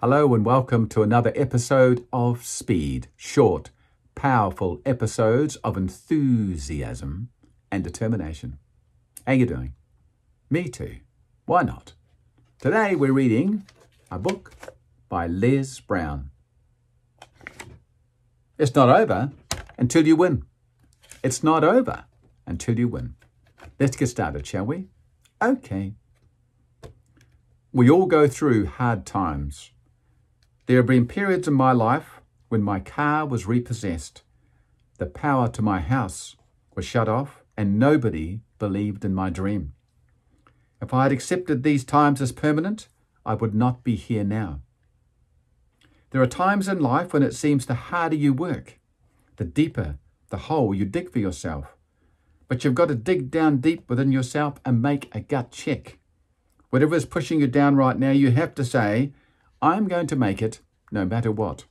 Hello and welcome to another episode of Speed. Short, powerful episodes of enthusiasm and determination. How you doing? Me too. Why not? Today we're reading a book by Les Brown. It's not over until you win. It's not over until you win. Let's get started, shall we? Okay. We all go through hard times. There have been periods in my life when my car was repossessed, the power to my house was shut off, and nobody believed in my dream. If I had accepted these times as permanent, I would not be here now. There are times in life when it seems the harder you work, the deeper the hole you dig for yourself. But you've got to dig down deep within yourself and make a gut check. Whatever is pushing you down right now, you have to say, I'm going to make it no matter what.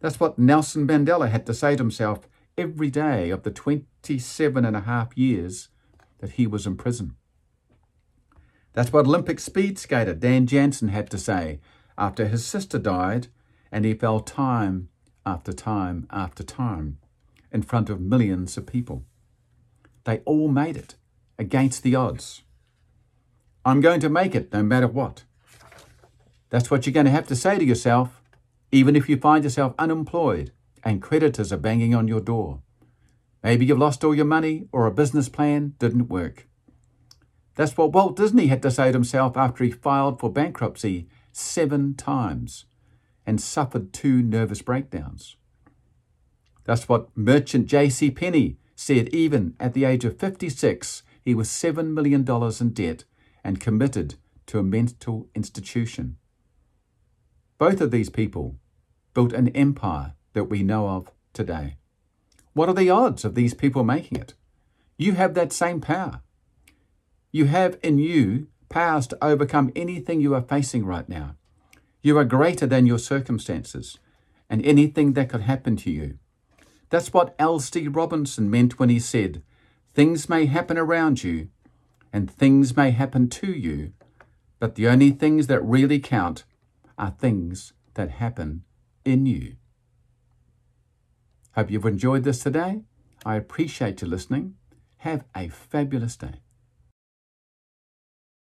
That's what Nelson Mandela had to say to himself every day of the 27 and a half years that he was in prison. That's what Olympic speed skater Dan Jansen had to say after his sister died and he fell time after time after time in front of millions of people. They all made it against the odds. I'm going to make it no matter what. That's what you're going to have to say to yourself, even if you find yourself unemployed and creditors are banging on your door. Maybe you've lost all your money or a business plan didn't work. That's what Walt Disney had to say to himself after he filed for bankruptcy seven times and suffered two nervous breakdowns. That's what merchant J.C. Penney said even at the age of 56 he was $7 million in debt and committed to a mental institution. Both of these people built an empire that we know of today. What are the odds of these people making it? You have that same power. You have in you powers to overcome anything you are facing right now. You are greater than your circumstances and anything that could happen to you. That's what L.C. Robinson meant when he said, Things may happen around you and things may happen to you, but the only things that really count are things that happen in you. Hope you've enjoyed this today. I appreciate you listening. Have a fabulous day.